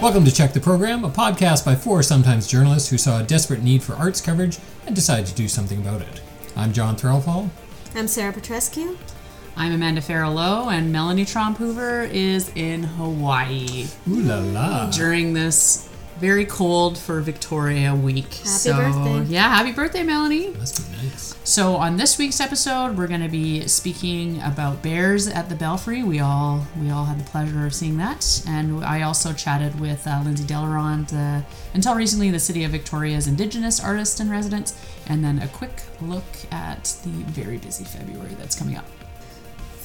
Welcome to Check the Program, a podcast by four sometimes journalists who saw a desperate need for arts coverage and decided to do something about it. I'm John Threlfall. I'm Sarah Petrescu. I'm Amanda Farrell Lowe, and Melanie Tromp Hoover is in Hawaii Ooh la la. during this very cold for Victoria week. Happy so, birthday. Yeah, happy birthday, Melanie. Must be nice. So, on this week's episode, we're going to be speaking about bears at the Belfry. We all we all had the pleasure of seeing that, and I also chatted with uh, Lindsay Delaronde, uh, until recently the City of Victoria's Indigenous artist in residence, and then a quick look at the very busy February that's coming up.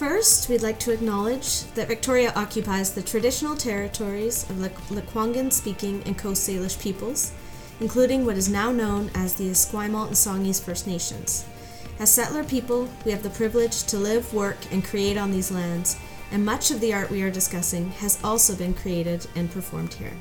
First, we'd like to acknowledge that Victoria occupies the traditional territories of the Lekwungen speaking and Coast Salish peoples, including what is now known as the Esquimalt and Songhees First Nations. As settler people, we have the privilege to live, work, and create on these lands, and much of the art we are discussing has also been created and performed here.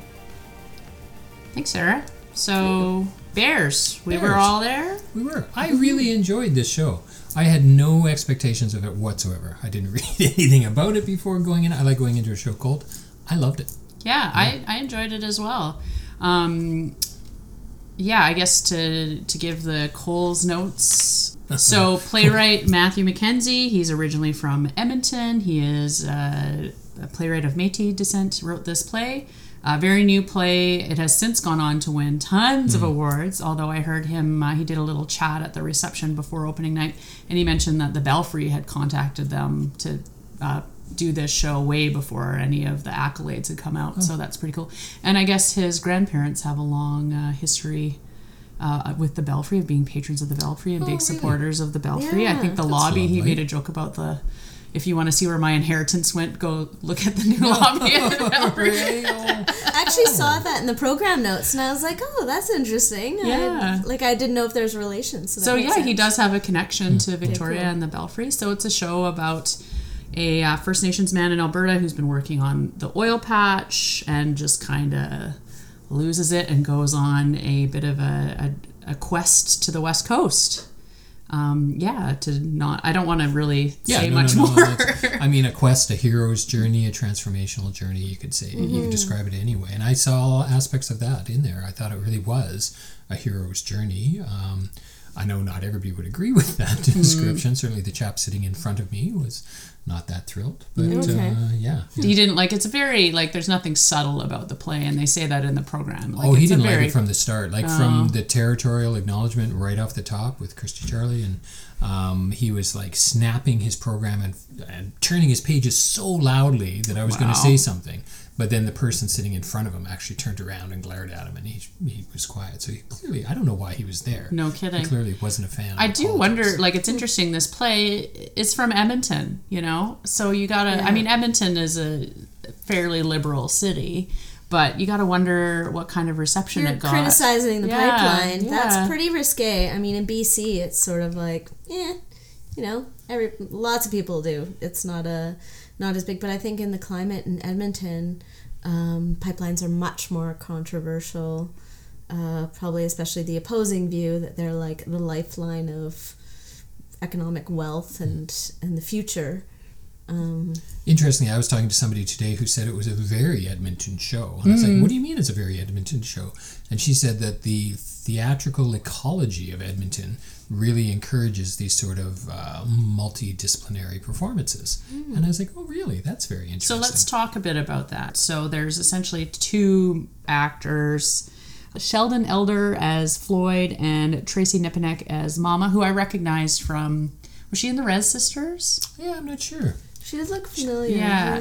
Thanks, Sarah. So, bears. We were Bears. all there. We were. I really enjoyed this show. I had no expectations of it whatsoever. I didn't read anything about it before going in. I like going into a show cold. I loved it. Yeah, I, I enjoyed it as well. Um, yeah, I guess to to give the Coles notes. So playwright Matthew Mackenzie, he's originally from Edmonton. He is uh, a playwright of Métis descent. Wrote this play. A very new play. It has since gone on to win tons of awards. Although I heard him, uh, he did a little chat at the reception before opening night, and he mentioned that the Belfry had contacted them to uh, do this show way before any of the accolades had come out. So that's pretty cool. And I guess his grandparents have a long uh, history. Uh, with the Belfry of being patrons of the Belfry and Oh, big really? supporters of the Belfry, I think the lobby. He made a joke about the. If you want to see where my inheritance went, go look at the new lobby at the Belfry. I actually saw that in the program notes, and I was like, "Oh, that's interesting." I- Yeah. like I didn't know if there's relations. So, that So makes yeah, he does have a connection to Victoria cool. and the Belfry. So it's a show about a uh, First Nations man in Alberta who's been working on the oil patch and just kind of loses it and goes on a bit of a, a, a quest to the west coast. Um, yeah, to not. I don't want to really say no, much no, no, more. I mean, a quest, a hero's journey, a transformational journey. You could say you could describe it anyway. And I saw aspects of that in there. I thought it really was a hero's journey. Um, I know not everybody would agree with that description. Certainly, the chap sitting in front of me was not that thrilled. But Okay. uh, yeah, he didn't like. It's very like. There's nothing subtle about the play, and they say that in the program. Like, oh, he it's didn't very, like it from the start, like from the territorial acknowledgement right off the top with Christy Charlie, and um, he was like snapping his program and, and turning his pages so loudly that I was going to say something, but then the person sitting in front of him actually turned around and glared at him, and he he was quiet. So he clearly, I don't know why he was there. No kidding. He clearly wasn't a fan. Of I do politics. wonder, like, it's interesting. This play is from Edmonton, you know? So you gotta, I mean, Edmonton is a fairly liberal city, but you gotta wonder what kind of reception You're it got. criticizing the Yeah, pipeline. yeah. That's pretty risque. I mean, in BC, it's sort of like, eh, you know, every lots of people do. It's not a not as big, but I think in the climate in Edmonton, um, pipelines are much more controversial. Uh, probably, especially the opposing view that they're like the lifeline of economic wealth and and the future. Um, Interestingly, I was talking to somebody today who said it was a very Edmonton show. And I was like, Mm. what do you mean it's a very Edmonton show? And she said that the theatrical ecology of Edmonton really encourages these sort of uh, multidisciplinary performances. And I was like, oh, really? That's very interesting. So let's talk a bit about that. So there's essentially two actors. Sheldon Elter as Floyd and Tracy Nepinak as Mama, who I recognized from was she in the Rez Sisters? Yeah, I'm not sure. she does look familiar. Yeah.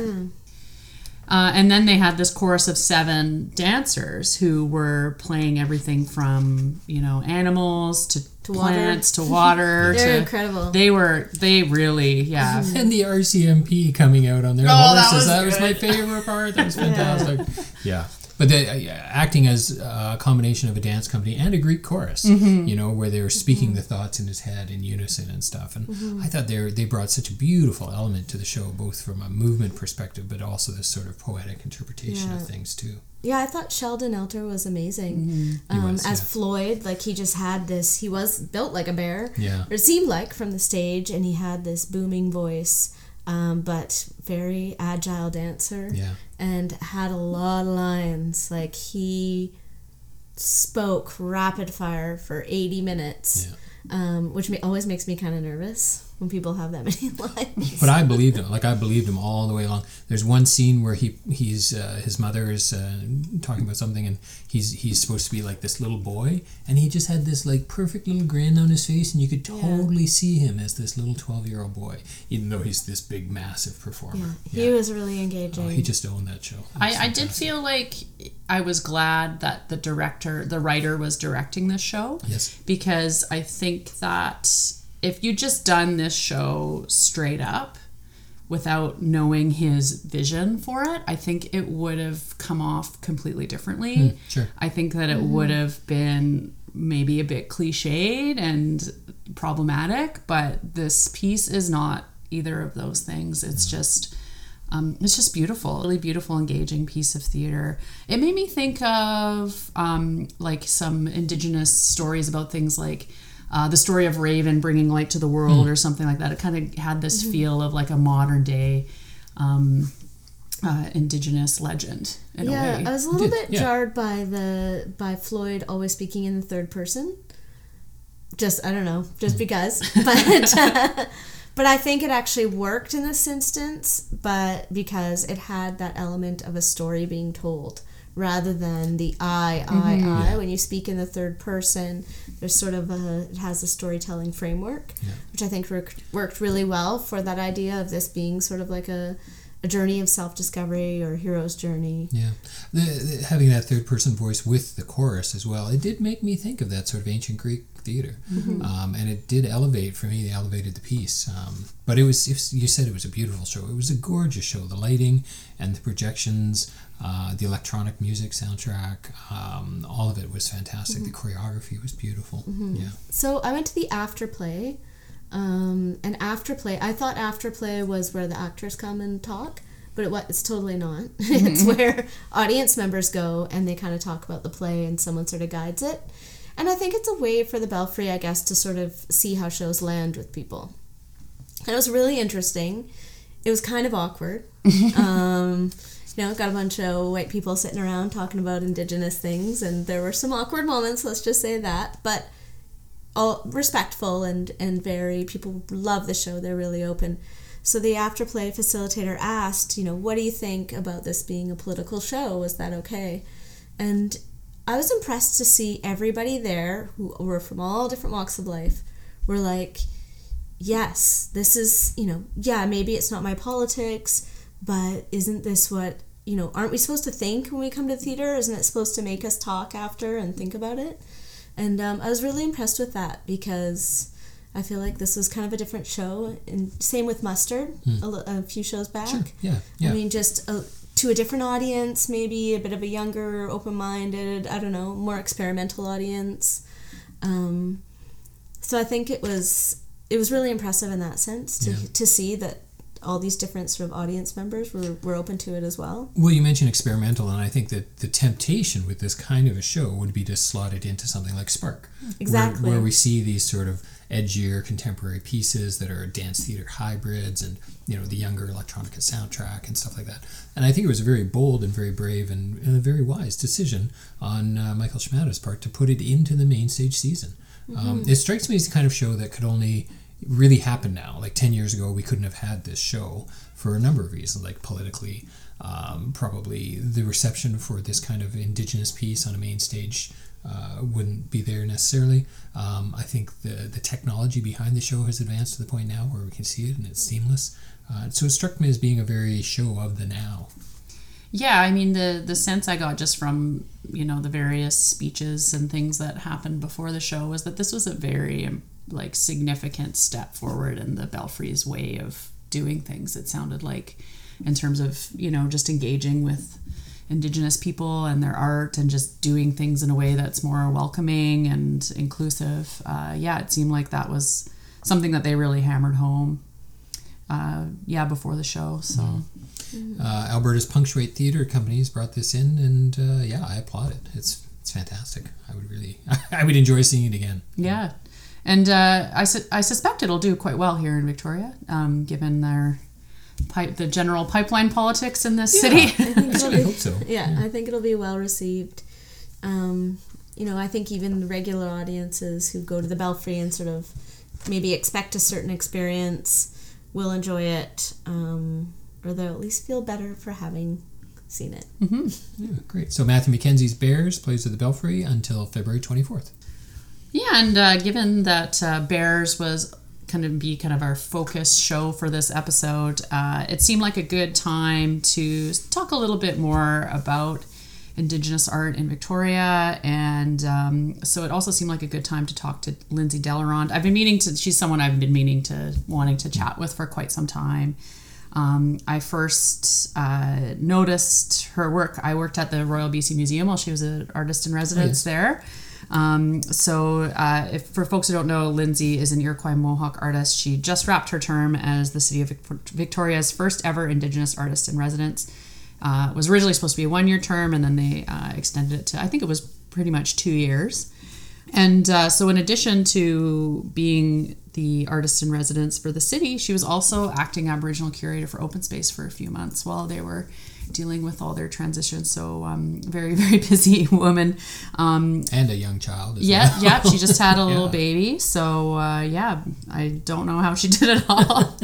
Uh, and then they had this chorus of seven dancers who were playing everything from you know animals to, To water. plants to water. They're to, incredible. They were they really yeah. And the RCMP coming out on their Oh, that horses. was That was, my favorite part. That was fantastic. yeah. But the, uh, acting as a combination of a dance company and a Greek chorus, Mm-hmm. you know, where they were speaking the thoughts in his head in unison and stuff. And I thought they were, they brought such a beautiful element to the show, both from a movement perspective, but also this sort of poetic interpretation of things too. Yeah, I thought Sheldon Elter was amazing He um, was, as yeah. Floyd. Like he just had this. He was built like a bear. Yeah. Or it seemed like from the stage, and he had this booming voice, um, but very agile dancer. Yeah. And had a lot of lines. Like he spoke rapid fire for 80 minutes, Yeah. um, which always makes me kind of nervous when people have that many lines. But I believed him. Like I believed him all the way along. There's one scene where he he's uh, his mother is uh, talking about something, and he's he's supposed to be like this little boy, and he just had this like perfect little grin on his face, and you could totally see him as this little twelve year old boy, even though he's this big massive performer. Yeah. he was really engaging. Oh, he just owned that show. I, I did feel like I was glad that the director, the writer, was directing this show. Yes. Because I think that if you just done this show straight up without knowing his vision for it, I think it would have come off completely differently. sure. I think that it would have been maybe a bit cliched and problematic, but this piece is not either of those things. It's just um, it's just beautiful, really beautiful, engaging piece of theater. It made me think of um, like some indigenous stories about things like uh, the story of Raven bringing light to the world or something like that. It kind of had this feel of like a modern day um, uh, indigenous legend in a yeah, way. I was a little Did, bit yeah. jarred by the by Floyd always speaking in the third person. Just I don't know, just because, but uh, but I think it actually worked in this instance, but because it had that element of a story being told rather than the I I mm-hmm. I when you speak in the third person. There's sort of a it has a storytelling framework, which I think worked worked really well for that idea of this being sort of like a a journey of self discovery or hero's journey. Yeah, the, the, having that third person voice with the chorus as well, it did make me think of that sort of ancient Greek theater, um, and it did elevate for me. It elevated the piece, um, but it was, it was. You said it was a beautiful show. It was a gorgeous show. The lighting and the projections, uh, the electronic music soundtrack, um, all of it was fantastic. The choreography was beautiful. Yeah, So I went to the afterplay, um, and afterplay. I thought afterplay was where the actors come and talk, but it, wa- it's totally not. it's where audience members go and they kind of talk about the play, and someone sort of guides it. And I think it's a way for the Belfry, I guess, to sort of see how shows land with people. And it was really interesting. It was kind of awkward. um, you know, got a bunch of white people sitting around talking about indigenous things, and there were some awkward moments. Let's just say that, but all respectful and and very people love the show. They're really open. So the afterplay facilitator asked, you know, what do you think about this being a political show? Was that okay? And I was impressed to see everybody there who were from all different walks of life were like, yes, this is, you know, yeah, maybe it's not my politics, but isn't this what, you know, aren't we supposed to think when we come to theater? Isn't it supposed to make us talk after and think about it? And um, I was really impressed with that because I feel like this was kind of a different show. And same with Mustard, a, a few shows back. sure. Yeah, yeah. I mean, just a, to a different audience, maybe a bit of a younger, open minded, I don't know, more experimental audience. Um, so I think it was it was really impressive in that sense to, Yeah. to see that all these different sort of audience members were, were open to it as well. Well, you mentioned experimental, and I think that the temptation with this kind of a show would be to slot it into something like Spark. where- Exactly. Where, we see these sort of edgier contemporary pieces that are dance theater hybrids and, you know, the younger electronica soundtrack and stuff like that. And I think it was a very bold and very brave and, and a very wise decision on uh, Michael Shamata's part to put it into the main stage season. Um, it strikes me as the kind of show that could only really happen now. Like 10 years ago, we couldn't have had this show for a number of reasons, like politically, um, probably the reception for this kind of indigenous piece on a main stage uh, wouldn't be there necessarily. Um, I think the, the technology behind the show has advanced to the point now where we can see it and it's seamless. Uh, so it struck me as being a very show of the now. Yeah, I mean the the sense I got just from you know the various speeches and things that happened before the show was that this was a very um, like significant step forward in the Belfry's way of doing things. It sounded like in terms of you know just engaging with indigenous people and their art and just doing things in a way that's more welcoming and inclusive. Uh, yeah, it seemed like that was something that they really hammered home. Uh, yeah, before the show. So. Uh, Alberta's Punctuate Theatre Companies brought this in, and uh, yeah, I applaud it. It's it's fantastic. I would really, I would enjoy seeing it again. Yeah, and uh, I, su- I suspect it'll do quite well here in Victoria, um, given their pipe the general pipeline politics in this city. I think it'll be, hope so. yeah, I think it'll be well received. Um, you know, I think even the regular audiences who go to the Belfry and sort of maybe expect a certain experience will enjoy it, um, or they'll at least feel better for having seen it. Yeah, great. So Matthew Mackenzie's Bears plays at the Belfry until February 24th. Yeah, and uh, given that uh, Bears was kind of be kind of our focus show for this episode, uh, it seemed like a good time to talk a little bit more about Indigenous art in Victoria, and um, so it also seemed like a good time to talk to Lindsay Delaronde. I've been meaning to; she's someone I've been meaning to, wanting to chat with for quite some time. Um, I first uh, noticed her work. I worked at the Royal BC Museum while she was an artist in residence there. Um, so, uh, if for folks who don't know, Lindsay is an Iroquois Mohawk artist. She just wrapped her term as the City of Victoria's first ever Indigenous artist in residence. Uh, it was originally supposed to be a one year term, and then they uh, extended it to, I think it was pretty much two years. And uh, so, in addition to being the artist in residence for the city, she was also acting Aboriginal curator for Open Space for a few months while they were dealing with all their transitions. So, um, very, very busy woman. Um, And a young child as yeah, well. yeah. She just had a little Yeah. baby, so uh, yeah, I don't know how she did it all.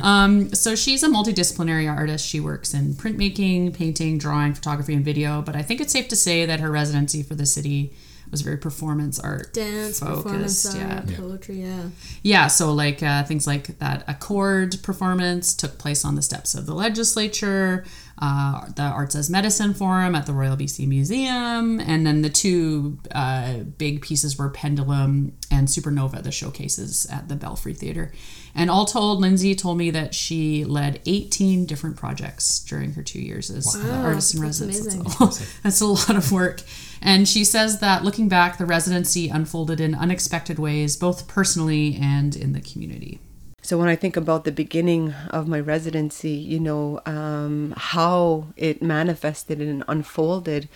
um, so she's a multidisciplinary artist. She works in printmaking, painting, drawing, photography, and video. But I think it's safe to say that her residency for the city was very performance art Dance, performance focused. art, Yeah, poetry, yeah. yeah. So like uh, things like that accord performance took place on the steps of the legislature. Uh, the Arts as Medicine Forum at the Royal BC Museum, and then the two uh, big pieces were Pendulum and Supernova, the showcases at the Belfry Theatre. And all told, Lindsay told me that she led 18 different projects during her two years as Wow, artist in residence. amazing. That's that's a lot of work. And she says that looking back, the residency unfolded in unexpected ways, both personally and in the community. So when I think about the beginning of my residency, you know, um, how it manifested and unfolded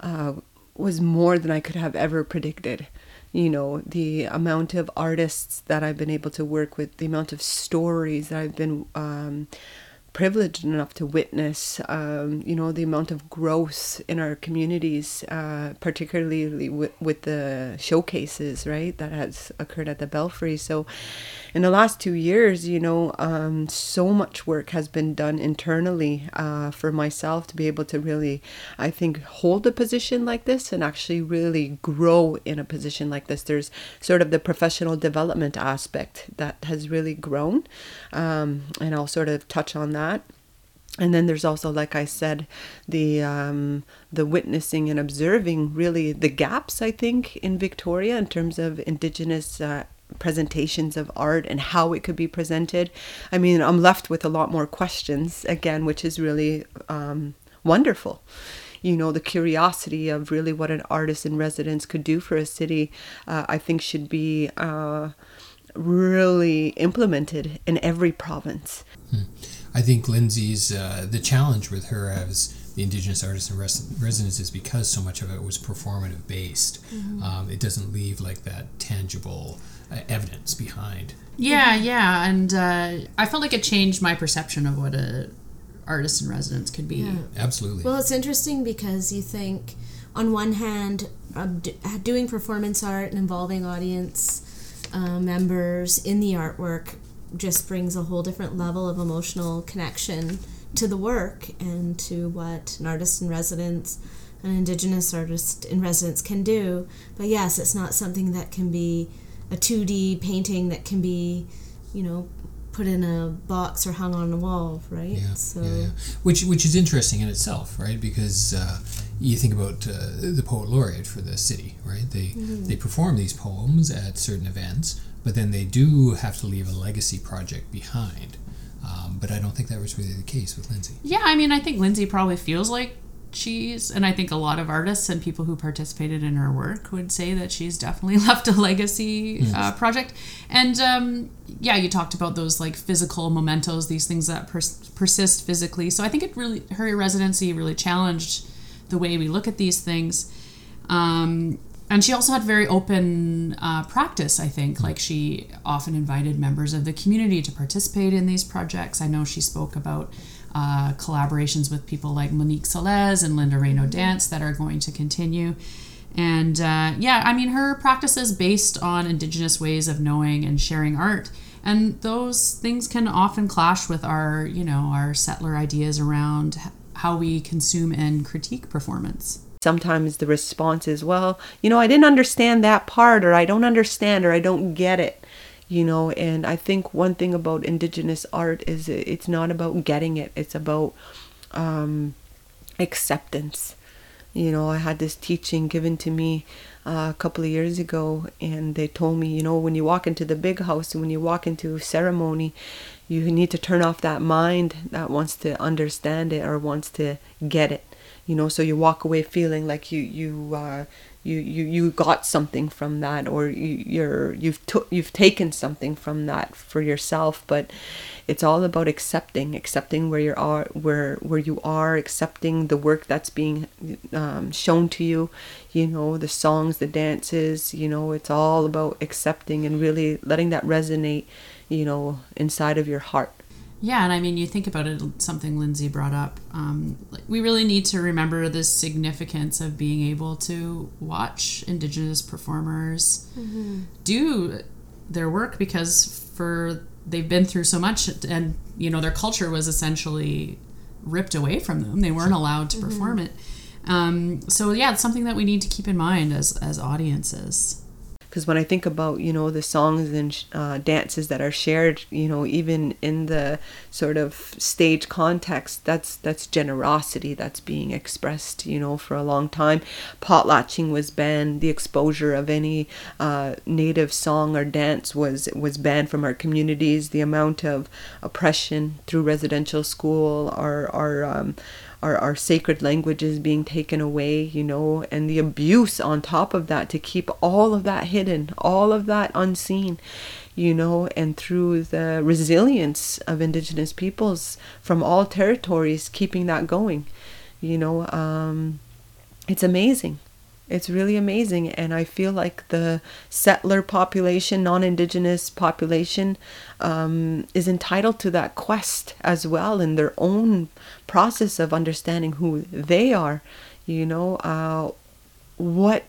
uh, was more than I could have ever predicted. You know, the amount of artists that I've been able to work with, the amount of stories that I've been um, privileged enough to witness, um, you know, the amount of growth in our communities, uh, particularly with, with the showcases, right, that has occurred at the Belfry. So, in the last two years, you know, um, so much work has been done internally uh, for myself to be able to really, I think, hold a position like this and actually really grow in a position like this. There's sort of the professional development aspect that has really grown, um, and I'll sort of touch on that and then there's also like i said the um, the witnessing and observing really the gaps i think in victoria in terms of indigenous uh, presentations of art and how it could be presented. I mean i'm left with a lot more questions again which is really um, wonderful. You know the curiosity of really what an artist in residence could do for a city uh, i think should be uh, really implemented in every province I think Lindsay's uh, the challenge with her as the Indigenous artist in res- residence is because so much of it was performative based. Um, it doesn't leave like that tangible uh, evidence behind. Yeah, yeah, and uh, I felt like it changed my perception of what a artist in residence could be. Yeah. Absolutely. Well, it's interesting because you think, on one hand, um, d- doing performance art and involving audience uh, members in the artwork just brings a whole different level of emotional connection to the work and to what an artist in residence, an Indigenous artist in residence can do. But yes, it's not something that can be a 2D painting that can be, you know, put in a box or hung on a wall, right? Yeah, so yeah, yeah. Which which is interesting in itself, right? Because uh, you think about uh, the poet laureate for the city, right? They Mm-hmm. they perform these poems at certain events, but then they do have to leave a legacy project behind. Um, but I don't think that was really the case with Lindsay. Yeah, I mean, I think Lindsay probably feels like she's, and I think a lot of artists and people who participated in her work would say that she's definitely left a legacy uh, project. And um, yeah, you talked about those like physical mementos, these things that pers- persist physically. So I think it really, her residency really challenged the way we look at these things. Um, and she also had very open uh, practice i think. Like she often invited members of the community to participate in these projects. I know she spoke about uh, collaborations with people like monique Salez and linda reyno dance that are going to continue. And uh, yeah i mean her practice is based on indigenous ways of knowing and sharing art. And those things can often clash with our you know our settler ideas around how we consume and critique performance. Sometimes the response is well you know i didn't understand that part or i don't understand or i don't get it you know and i think one thing about indigenous art is it's not about getting it it's about um, acceptance. You know i had this teaching given to me uh, a couple of years ago and they told me you know when you walk into the big house when you walk into ceremony you need to turn off that mind that wants to understand it or wants to get it. You know so you walk away feeling like you you uh, you, you you got something from that or you, you're you've took you've taken something from that for yourself. But it's all about accepting accepting where you are where where you are accepting the work that's being um, shown to you you know the songs the dances you know it's all about accepting and really letting that resonate you know inside of your heart yeah, and I mean, you think about it, something Lindsay brought up. Um, we really need to remember the significance of being able to watch Indigenous performers mm-hmm. do their work because for they've been through so much, and you know their culture was essentially ripped away from them. They weren't allowed to mm-hmm. perform it. Um, so yeah, it's something that we need to keep in mind as as audiences because when I think about you know the songs and uh, dances that are shared, you know, even in the sort of stage context, that's that's generosity that's being expressed. You know, for a long time, potlatching was banned. The exposure of any uh, native song or dance was was banned from our communities. The amount of oppression through residential school, our our um, our, our sacred languages being taken away, you know, and the abuse on top of that to keep all of that hidden, all of that unseen, you know, and through the resilience of Indigenous peoples from all territories, keeping that going, you know, um, it's amazing. It's really amazing. And I feel like the settler population, non indigenous population, um, is entitled to that quest as well in their own process of understanding who they are. You know, uh, what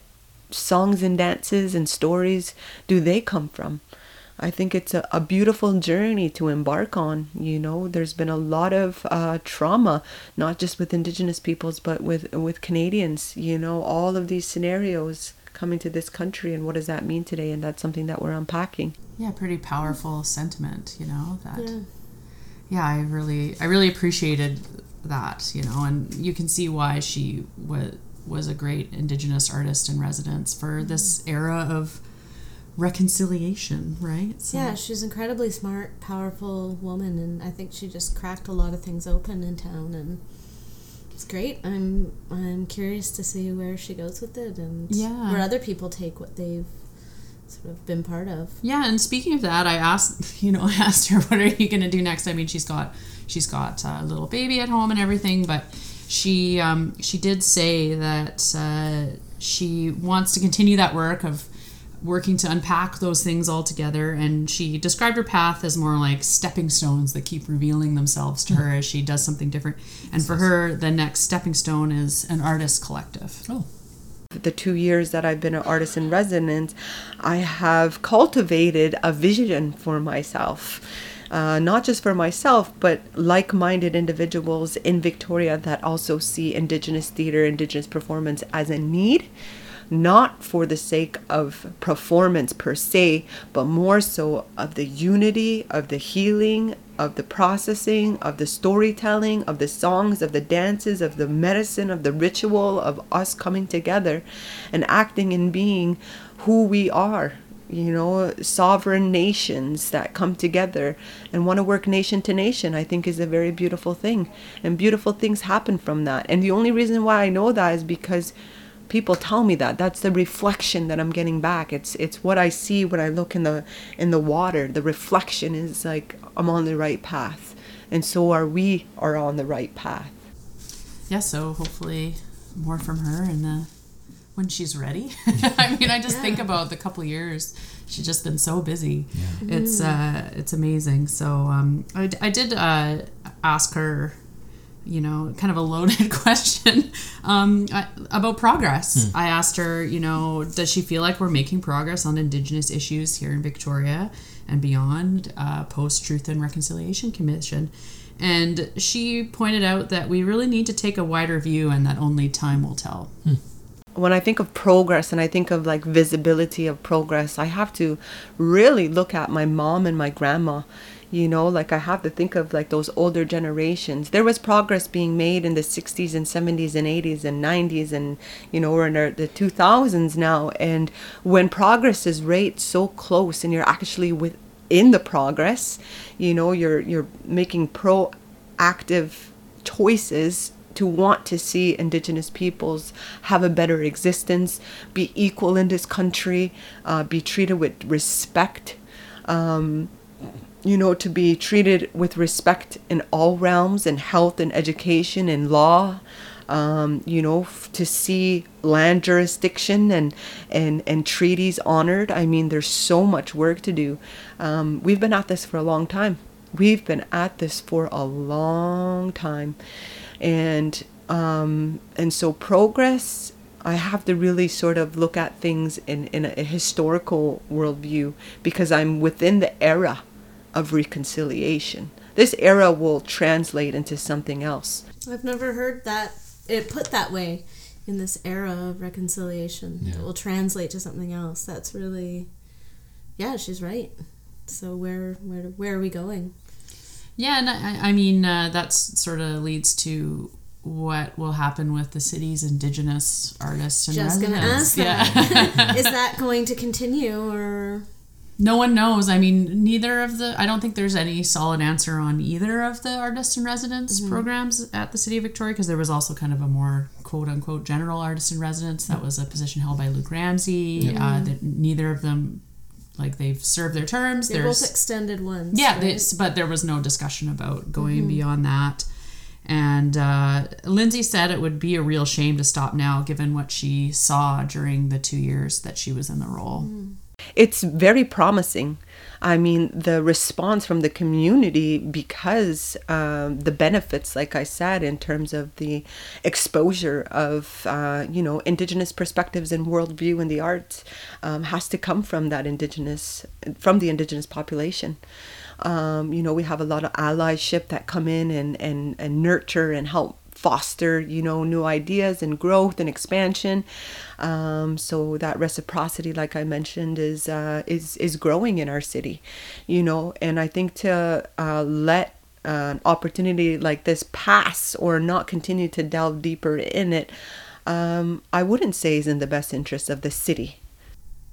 songs and dances and stories do they come from? I think it's a, a beautiful journey to embark on. You know, there's been a lot of uh, trauma, not just with Indigenous peoples, but with with Canadians. You know, all of these scenarios coming to this country, and what does that mean today? And that's something that we're unpacking. Yeah, pretty powerful sentiment. You know that. Yeah. yeah, I really, I really appreciated that. You know, and you can see why she was was a great Indigenous artist in residence for this era of reconciliation, right? So. Yeah, she's incredibly smart, powerful woman, and I think she just cracked a lot of things open in town, and it's great. I'm I'm curious to see where she goes with it, and yeah. where other people take what they've sort of been part of. Yeah, and speaking of that, I asked you know I asked her what are you going to do next. I mean, she's got she's got a little baby at home and everything, but she um, she did say that uh, she wants to continue that work of working to unpack those things all together. And she described her path as more like stepping stones that keep revealing themselves to her as she does something different. And for her, the next stepping stone is an artist collective. Oh the two years that I've been an artist in residence, I have cultivated a vision for myself. Uh, not just for myself, but like minded individuals in Victoria that also see Indigenous theater, Indigenous performance as a need not for the sake of performance per se, but more so of the unity, of the healing, of the processing, of the storytelling, of the songs, of the dances, of the medicine, of the ritual, of us coming together and acting and being who we are. You know, sovereign nations that come together and want to work nation to nation, I think is a very beautiful thing. And beautiful things happen from that. And the only reason why I know that is because people tell me that that's the reflection that i'm getting back it's it's what i see when i look in the in the water the reflection is like i'm on the right path and so are we are on the right path yeah so hopefully more from her and the when she's ready. I mean, I just think about the couple years she's just been so busy. Yeah. It's uh, it's amazing. So um, I, I did uh, ask her, you know, kind of a loaded question um, about progress. I asked her, you know, does she feel like we're making progress on Indigenous issues here in Victoria and beyond uh, post Truth and Reconciliation Commission? And she pointed out that we really need to take a wider view and that only time will tell. when I think of progress and I think of like visibility of progress, I have to really look at my mom and my grandma. You know, like I have to think of like those older generations. There was progress being made in the 60s and 70s and 80s and 90s, and you know, we're in our, the 2000s now. And when progress is right so close and you're actually within the progress, you know, you're you're making proactive choices to want to see indigenous peoples have a better existence, be equal in this country, uh, be treated with respect, um, you know, to be treated with respect in all realms, in health and education and law. Um, you know, f- to see land jurisdiction and, and, and treaties honored. I mean, there's so much work to do. Um, we've been at this for a long time. We've been at this for a long time and um, and so progress I have to really sort of look at things in, in a historical worldview because I'm within the era of reconciliation. This era will translate into something else. I've never heard that it put that way in this era of reconciliation. Yeah. It will translate to something else. That's really, yeah, she's right. So where where where are we going? Yeah, and I, I mean uh, that's sort of leads to what will happen with the city's indigenous artists and Just gonna ask yeah. that. Is that going to continue or? No one knows. I mean, neither of the. I don't think there's any solid answer on either of the artist in residence programs at the city of Victoria because there was also kind of a more quote unquote general artist in residence that was a position held by Luke Ramsey. Uh, that neither of them, like they've served their terms. They're there's both extended ones. Yeah, right? this, but there was no discussion about going beyond that. And uh, Lindsay said it would be a real shame to stop now, given what she saw during the two years that she was in the role. It's very promising. I mean, the response from the community because um, the benefits, like I said, in terms of the exposure of uh, you know indigenous perspectives and worldview in the arts, um, has to come from that indigenous from the indigenous population. Um, you know, we have a lot of allyship that come in and, and, and nurture and help foster, you know, new ideas and growth and expansion. Um, so that reciprocity, like I mentioned, is uh, is is growing in our city, you know. And I think to uh, let an opportunity like this pass or not continue to delve deeper in it, um, I wouldn't say is in the best interest of the city.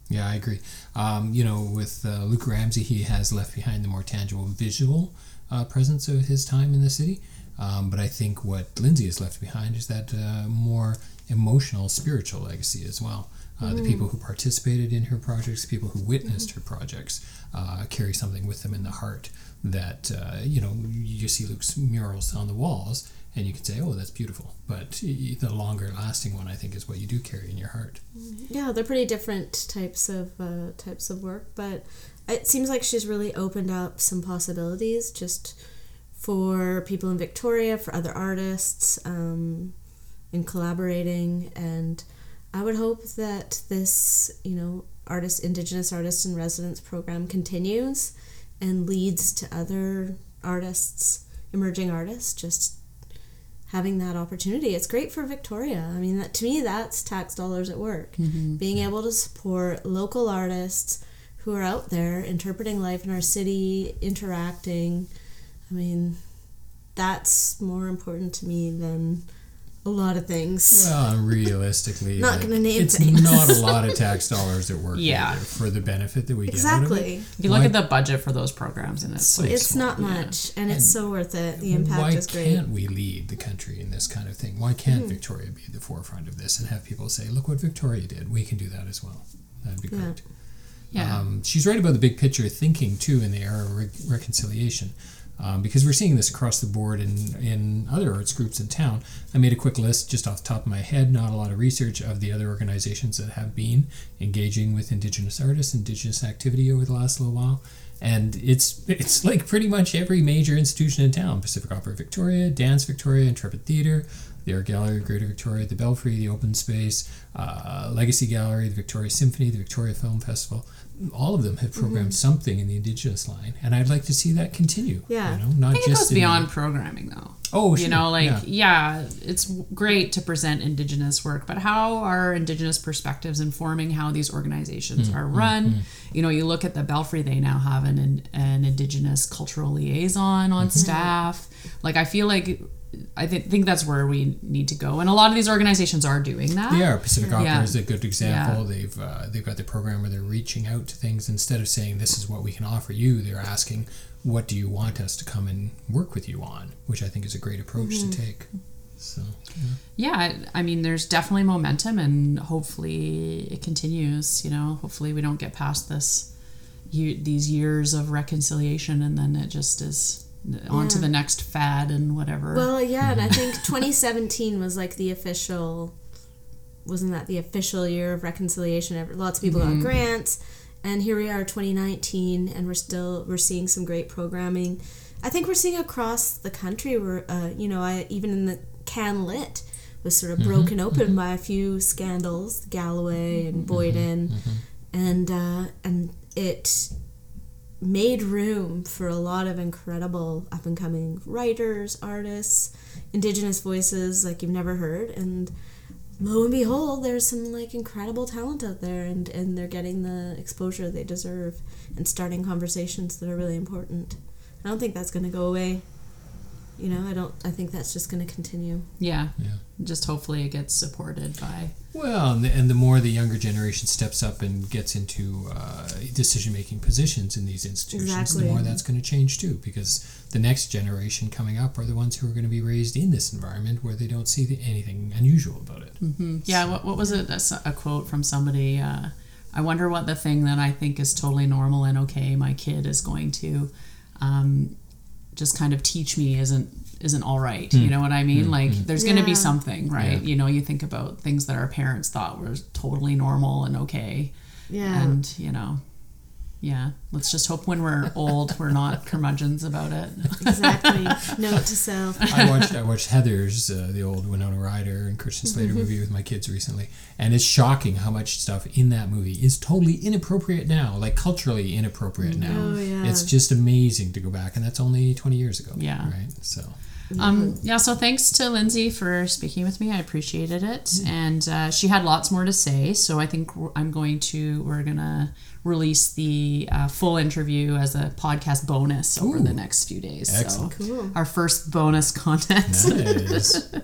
Yeah, I agree. Um, you know, with uh, Luke Ramsey, he has left behind the more tangible visual uh, presence of his time in the city. Um, but I think what Lindsay has left behind is that uh, more emotional, spiritual legacy as well. Uh, The people who participated in her projects, people who witnessed her projects, uh, carry something with them in the heart that, uh, you know, you see Luke's murals on the walls and you can say, oh, that's beautiful. But the longer lasting one, I think, is what you do carry in your heart. Yeah, they're pretty different types of uh, types of work, but it seems like she's really opened up some possibilities just for people in Victoria, for other artists, um, in collaborating, and I would hope that this, you know, artist, Indigenous artist in residence program continues and leads to other artists, emerging artists, just having that opportunity. It's great for Victoria. I mean, that, to me, that's tax dollars at work. Being able to support local artists who are out there interpreting life in our city, interacting. I mean, that's more important to me than a lot of things. Well, realistically, Not like, gonna name it's things. not a lot of tax dollars at work Yeah. for the benefit that we get out of exactly. it. You look Why- at the budget for those programs, and it's So like, It's small, not yeah. much, and it's And so worth it. The impact Why is great. Why can't we lead the country in this kind of thing? Why can't Victoria be at the forefront of this and have people say, "Look what Victoria did. We can do that as well." That'd be Yeah. great. yeah. Um, she's right about the big picture thinking too in the era of re- reconciliation. Um, because we're seeing this across the board in, in other arts groups in town. I made a quick list just off the top of my head, not a lot of research of the other organizations that have been engaging with Indigenous artists, Indigenous activity over the last little while. And it's it's like pretty much every major institution in town Pacific Opera Victoria, Dance Victoria, Intrepid Theatre, the Art Gallery, of Greater Victoria, the Belfry, the Open Space, uh, Legacy Gallery, the Victoria Symphony, the Victoria Film Festival. All of them have programmed Mm-hmm. something in the Indigenous line, and I'd like to see that continue. Yeah. you know, not I think it just goes in- beyond programming though. Oh, you sure, know, like yeah. yeah. it's great to present indigenous work, but how are indigenous perspectives informing how these organizations Mm, are run? You know, you look at the Belfry; they now have an an indigenous cultural liaison Mm-hmm. on staff. Like, I feel like I th- think that's where we need to go, and a lot of these organizations are doing that. Yeah. Pacific Opera Yeah. is a good example. They've uh, they've got the program where they're reaching out to things instead of saying this is what we can offer you. They're asking what do you want us to come and work with you on, which I think is a great approach Mm-hmm. to take. So yeah I- i mean there's definitely momentum and hopefully it continues you know hopefully we don't get past this these years of reconciliation and then it just is on to the next fad and whatever Well, yeah, and I mm-hmm. think 2017 was like the official. Wasn't that the official year of reconciliation? Ever- Lots of people got mm-hmm. grants, and here we are, 2019, and we're still we're seeing some great programming. I think we're seeing across the country. Where uh, you know, I even in the Can Lit was sort of mm-hmm. broken open by a few scandals, Galloway and Boyden, and uh, and it made room for a lot of incredible up and coming writers, artists, indigenous voices like you've never heard and lo and behold there's some like incredible talent out there and and they're getting the exposure they deserve and starting conversations that are really important. I don't think that's going to go away. You know, I don't I think that's just going to continue. yeah yeah. just hopefully it gets supported by Well, and the, and the more the younger generation steps up and gets into uh, decision making positions in these institutions, Exactly. the more that's going to change too. Because the next generation coming up are the ones who are going to be raised in this environment where they don't see the, anything unusual about it. yeah what, what was it a, s- a quote from somebody uh, i wonder what the thing that i think is totally normal and okay my kid is going to um, just kind of teach me isn't isn't all right. Hmm. You know what i mean? Hmm. Like hmm. there's going to be something right? Yeah. you know you think about things that our parents thought were totally normal and okay. Yeah. and you know yeah let's just hope when we're old we're not curmudgeons about it exactly. Note to self. I watched I watched Heathers uh, the old Winona Ryder and Christian Slater movie with my kids recently, and it's shocking how much stuff in that movie is totally inappropriate now, like culturally inappropriate now. Oh, yeah. It's just amazing to go back, and that's only twenty years ago. Yeah. right. So Um, yeah, so thanks to Lindsay for speaking with me. I appreciated it. And uh, she had lots more to say. So I think I'm going to, we're going to release the uh, full interview as a podcast bonus over Ooh. the next few days. Excellent. So Cool. our first bonus content. nice.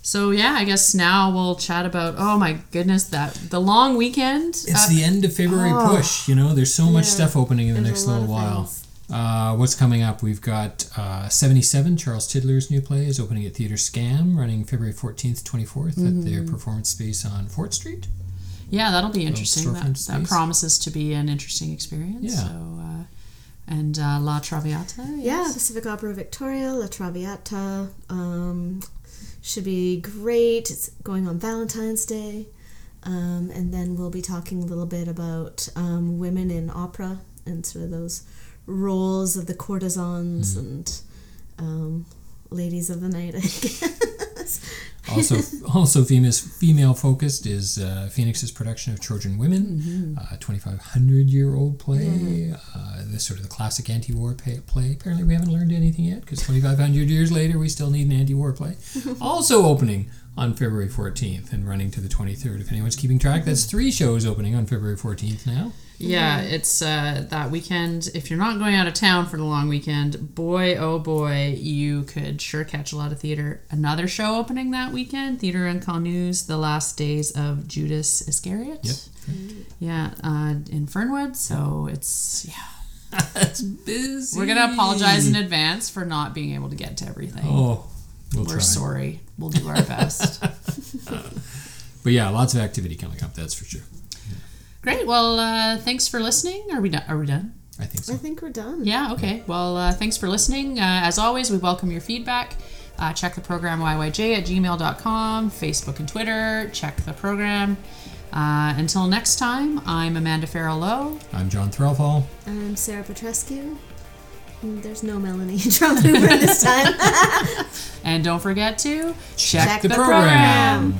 So yeah, I guess now we'll chat about, oh my goodness, that the long weekend. It's uh, the end of February oh. push. You know, there's so much Yeah. stuff opening in the next little while. things. Uh, what's coming up? We've got uh, 77, Charles Tidler's new play is opening at Theatre SKAM, running February 14th, 24th at their Mm-hmm. performance space on Fort Street. yeah, that'll be interesting. That, that promises to be an interesting experience. Yeah. So, uh, and uh, La Traviata. Yeah, yes? Pacific Opera Victoria, La Traviata. Um, should be great. It's going on Valentine's Day. Um, and then we'll be talking a little bit about um, women in opera and sort of those roles of the courtesans and um, ladies of the night, I guess. Also, also female female focused is uh, Phoenix's production of Trojan Women, Mm-hmm. a 2,500 year old play. Uh, this sort of the classic anti-war pa- play. Apparently, we haven't learned anything yet because 2,500 years later, we still need an anti-war play. also opening on February 14th and running to the 23rd. If anyone's keeping track, that's three shows opening on February 14th now. Yeah, it's uh, that weekend. If you're not going out of town for the long weekend, boy, oh boy, you could sure catch a lot of theater. Another show opening that weekend, Theater Inconnu's, The Last Days of Judas Iscariot. Yep. Yeah, uh, in Fernwood. So it's, yeah. That's busy. We're going to apologize in advance for not being able to get to everything. Oh, we'll We're try. sorry. We'll do our best. But yeah, lots of activity coming up. That's for sure. Great. Well, uh, thanks for listening. Are we done? Are we done? I think so. I think we're done. Yeah, okay. Well, uh, thanks for listening. Uh, as always, we welcome your feedback. Uh, check the program yyj at gmail.com, Facebook and Twitter. Check the program. Uh, until next time, I'm Amanda Farrell Lowe. I'm John Threlfall. I'm Sarah Petrescu. There's no Melanie Tromp Hoover this time. And don't forget to Check the program.